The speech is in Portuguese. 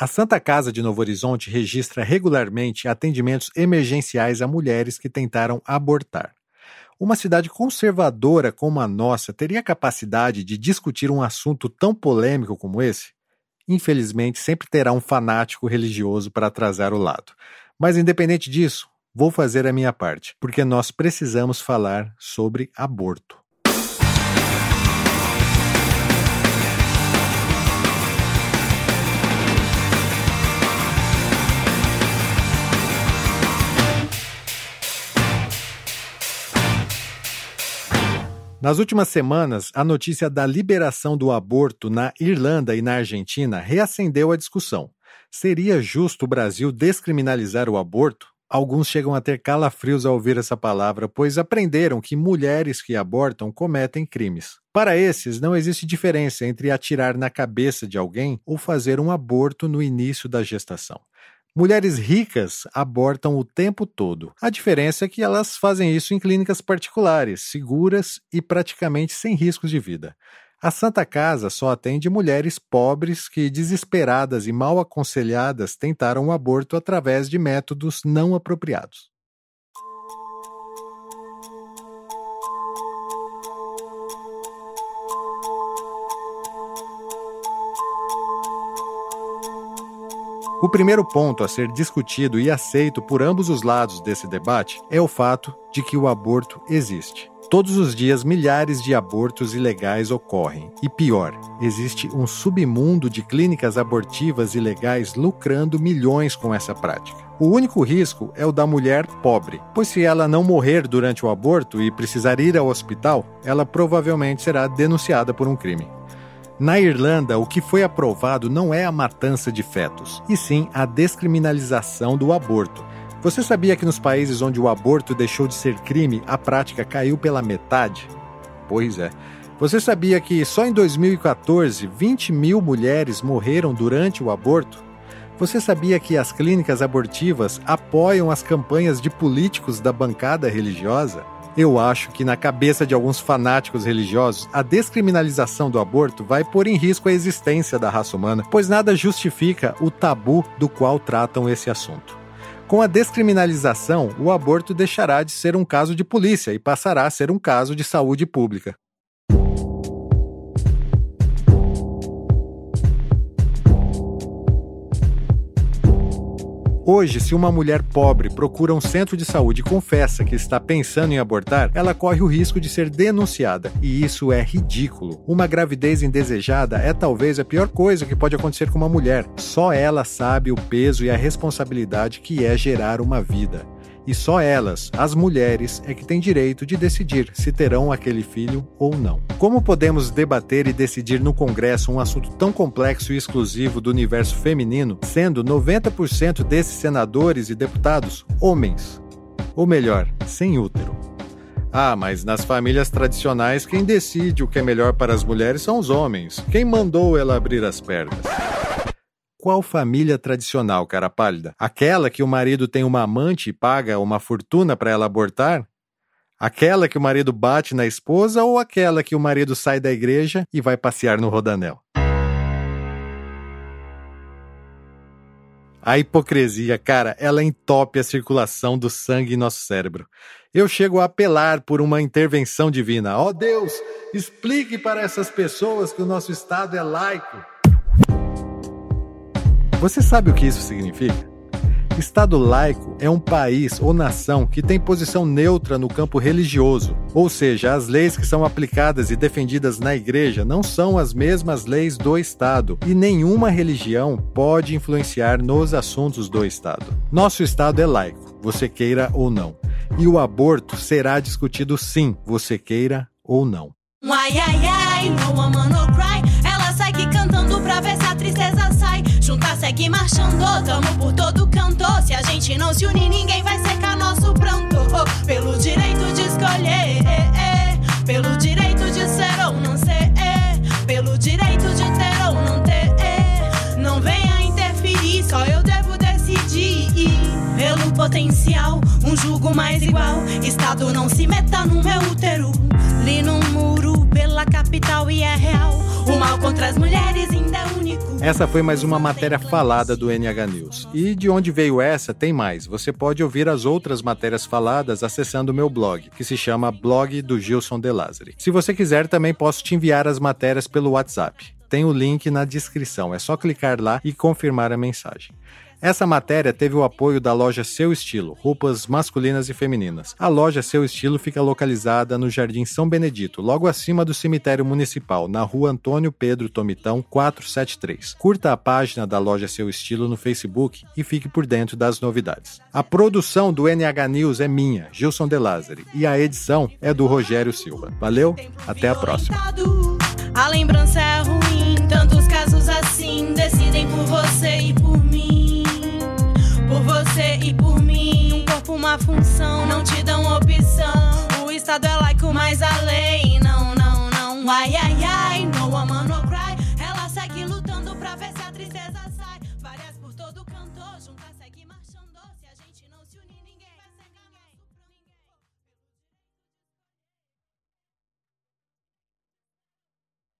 A Santa Casa de Novo Horizonte registra regularmente atendimentos emergenciais a mulheres que tentaram abortar. Uma cidade conservadora como a nossa teria capacidade de discutir um assunto tão polêmico como esse? Infelizmente, sempre terá um fanático religioso para atrasar o lado. Mas, independente disso, vou fazer a minha parte, porque nós precisamos falar sobre aborto. Nas últimas semanas, a notícia da liberação do aborto na Irlanda e na Argentina reacendeu a discussão. Seria justo o Brasil descriminalizar o aborto? Alguns chegam a ter calafrios ao ouvir essa palavra, pois aprenderam que mulheres que abortam cometem crimes. Para esses, não existe diferença entre atirar na cabeça de alguém ou fazer um aborto no início da gestação. Mulheres ricas abortam o tempo todo. A diferença é que elas fazem isso em clínicas particulares, seguras e praticamente sem riscos de vida. A Santa Casa só atende mulheres pobres que, desesperadas e mal aconselhadas, tentaram o aborto através de métodos não apropriados. O primeiro ponto a ser discutido e aceito por ambos os lados desse debate é o fato de que o aborto existe. Todos os dias, milhares de abortos ilegais ocorrem. E pior, existe um submundo de clínicas abortivas ilegais lucrando milhões com essa prática. O único risco é o da mulher pobre, pois se ela não morrer durante o aborto e precisar ir ao hospital, ela provavelmente será denunciada por um crime. Na Irlanda, o que foi aprovado não é a matança de fetos, e sim a descriminalização do aborto. Você sabia que nos países onde o aborto deixou de ser crime, a prática caiu pela metade? Pois é. Você sabia que só em 2014 20 mil mulheres morreram durante o aborto? Você sabia que as clínicas abortivas apoiam as campanhas de políticos da bancada religiosa? Eu acho que na cabeça de alguns fanáticos religiosos, a descriminalização do aborto vai pôr em risco a existência da raça humana, pois nada justifica o tabu do qual tratam esse assunto. Com a descriminalização, o aborto deixará de ser um caso de polícia e passará a ser um caso de saúde pública. Hoje, se uma mulher pobre procura um centro de saúde e confessa que está pensando em abortar, ela corre o risco de ser denunciada. E isso é ridículo. Uma gravidez indesejada é talvez a pior coisa que pode acontecer com uma mulher. Só ela sabe o peso e a responsabilidade que é gerar uma vida e só elas, as mulheres, é que têm direito de decidir se terão aquele filho ou não. Como podemos debater e decidir no Congresso um assunto tão complexo e exclusivo do universo feminino, sendo 90% desses senadores e deputados homens? Ou melhor, sem útero. Ah, mas nas famílias tradicionais, quem decide o que é melhor para as mulheres são os homens. Quem mandou ela abrir as pernas? Qual família tradicional, cara pálida? Aquela que o marido tem uma amante e paga uma fortuna para ela abortar? Aquela que o marido bate na esposa ou aquela que o marido sai da igreja e vai passear no rodanel? A hipocrisia, cara, ela entope a circulação do sangue em nosso cérebro. Eu chego a apelar por uma intervenção divina. Ó oh Deus, explique para essas pessoas que o nosso Estado é laico. Você sabe o que isso significa? Estado laico é um país ou nação que tem posição neutra no campo religioso, ou seja, as leis que são aplicadas e defendidas na igreja não são as mesmas leis do Estado e nenhuma religião pode influenciar nos assuntos do Estado. Nosso Estado é laico, você queira ou não, e o aborto será discutido sim, você queira ou não. Ai, no Juntar, segue marchando, tamo por todo canto. Se a gente não se unir, ninguém vai secar nosso pranto. Oh, pelo direito de escolher, eh, eh. pelo direito de ser ou não ser, eh. pelo direito de ter ou não ter. Não venha interferir, só eu devo decidir. Pelo potencial, um jugo mais igual. Estado não se meta no meu útero. Li num muro pela capital e é real. O mal contra as mulheres ainda é único. Essa foi mais uma matéria falada do NH News. E de onde veio essa, tem mais. Você pode ouvir as outras matérias faladas acessando o meu blog, que se chama Blog do Gilson De Lázari. Se você quiser, também posso te enviar as matérias pelo WhatsApp. Tem o link na descrição, é só clicar lá e confirmar a mensagem. Essa matéria teve o apoio da loja Seu Estilo, roupas masculinas e femininas. A loja Seu Estilo fica localizada no Jardim São Benedito, logo acima do cemitério municipal, na rua Antônio Pedro Tomitão 473. Curta a página da loja Seu Estilo no Facebook e fique por dentro das novidades. A produção do NH News é minha, Gilson De Lázari, e a edição é do Rogério Silva. Valeu, até a próxima. A lembrança é ruim, tantos casos assim decidem por você e por por você e por mim, um corpo, uma função, não te dão opção. O estado é laico, mas a lei não, não, não. Ai, ai,